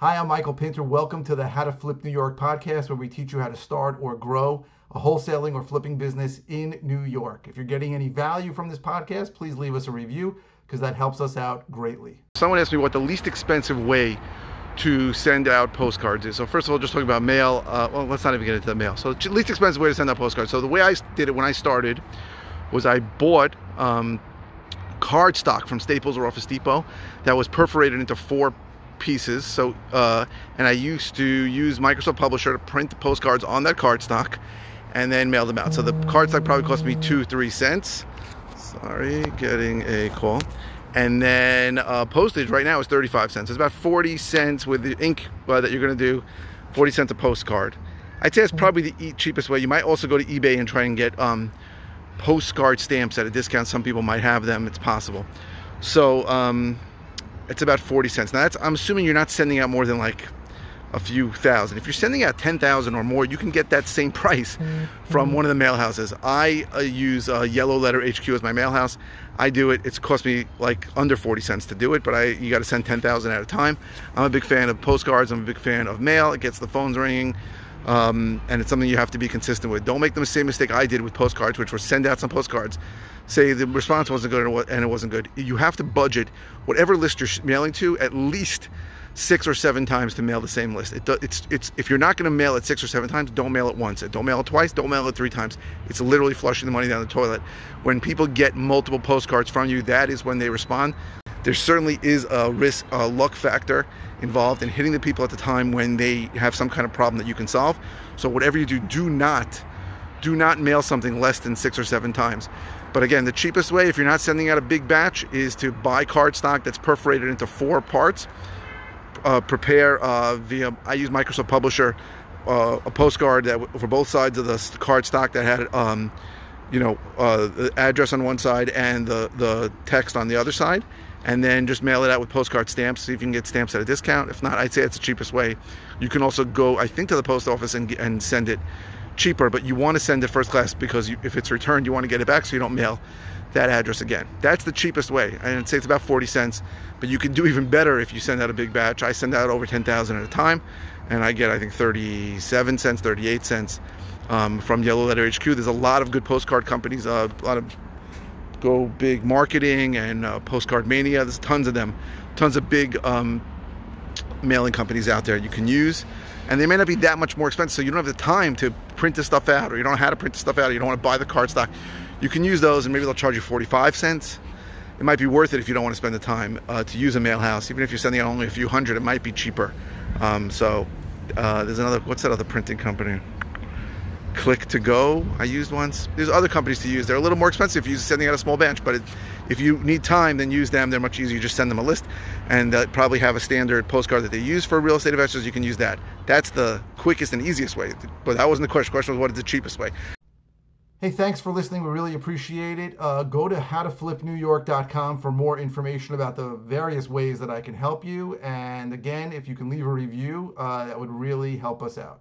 Hi, I'm Michael Pinter. Welcome to the How to Flip New York podcast, where we teach you how to start or grow a wholesaling or flipping business in New York. If you're getting any value from this podcast, please leave us a review because that helps us out greatly. Someone asked me what the least expensive way to send out postcards is. So first of all, just talking about mail. Uh, well, let's not even get into the mail. So the least expensive way to send out postcards. So the way I did it when I started was I bought um, card stock from Staples or Office Depot that was perforated into four pieces. So uh, and I used to use Microsoft Publisher to print the postcards on that card stock and then mail them out. So the card stock probably cost me two, three cents. Sorry, getting a call. And then uh, postage right now is 35 cents. It's about 40 cents with the ink uh, that you're going to do, 40 cents a postcard. I'd say it's probably the cheapest way. You might also go to eBay and try and get um, postcard stamps at a discount. Some people might have them. It's possible. So um, it's about 40 cents. Now that's I'm assuming you're not sending out more than like a few thousand. If you're sending out 10,000 or more, you can get that same price from one of the mail houses. I uh, use uh, Yellow Letter HQ as my mail house. I do it. It's cost me like under 40 cents to do it, but I you got to send 10,000 at a time. I'm a big fan of postcards. I'm a big fan of mail. It gets the phones ringing. Um, and it's something you have to be consistent with. Don't make the same mistake I did with postcards, which was send out some postcards, say the response wasn't good and it wasn't good. You have to budget whatever list you're mailing to at least six or seven times to mail the same list. It, it's it's if you're not going to mail it six or seven times, don't mail it once. Don't mail it twice. Don't mail it three times. It's literally flushing the money down the toilet. When people get multiple postcards from you, that is when they respond. There certainly is a risk, a luck factor involved in hitting the people at the time when they have some kind of problem that you can solve. So whatever you do, do not do not mail something less than six or seven times. But again, the cheapest way, if you're not sending out a big batch, is to buy cardstock that's perforated into four parts uh, prepare uh, via, I use Microsoft Publisher, uh, a postcard that for both sides of the cardstock that had, um, you know, uh, the address on one side and the, the text on the other side. And then just mail it out with postcard stamps. See if you can get stamps at a discount. If not, I'd say it's the cheapest way. You can also go, I think, to the post office and, and send it cheaper, but you want to send it first class because you, if it's returned, you want to get it back so you don't mail that address again. That's the cheapest way. I'd say it's about 40 cents, but you can do even better if you send out a big batch. I send out over 10,000 at a time, and I get, I think, 37 cents, 38 cents um, from Yellow Letter HQ. There's a lot of good postcard companies, uh, a lot of Go Big Marketing and uh, Postcard Mania. There's tons of them, tons of big um, mailing companies out there you can use. And they may not be that much more expensive so you don't have the time to print this stuff out or you don't know how to print the stuff out or you don't want to buy the card stock. You can use those and maybe they'll charge you 45 cents. It might be worth it if you don't want to spend the time uh, to use a mail house. Even if you're sending out only a few hundred it might be cheaper. Um, so uh, there's another what's that other printing company click to go. I used once there's other companies to use. They're a little more expensive if you're sending out a small batch but it, if you need time then use them. They're much easier. You just send them a list and uh, probably have a standard postcard that they use for real estate investors. You can use that. That's the quickest and easiest way. But that wasn't the question. The question was what is the cheapest way? Hey, thanks for listening. We really appreciate it. Uh, go to howtoflipnewyork.com for more information about the various ways that I can help you. And again, if you can leave a review, uh, that would really help us out.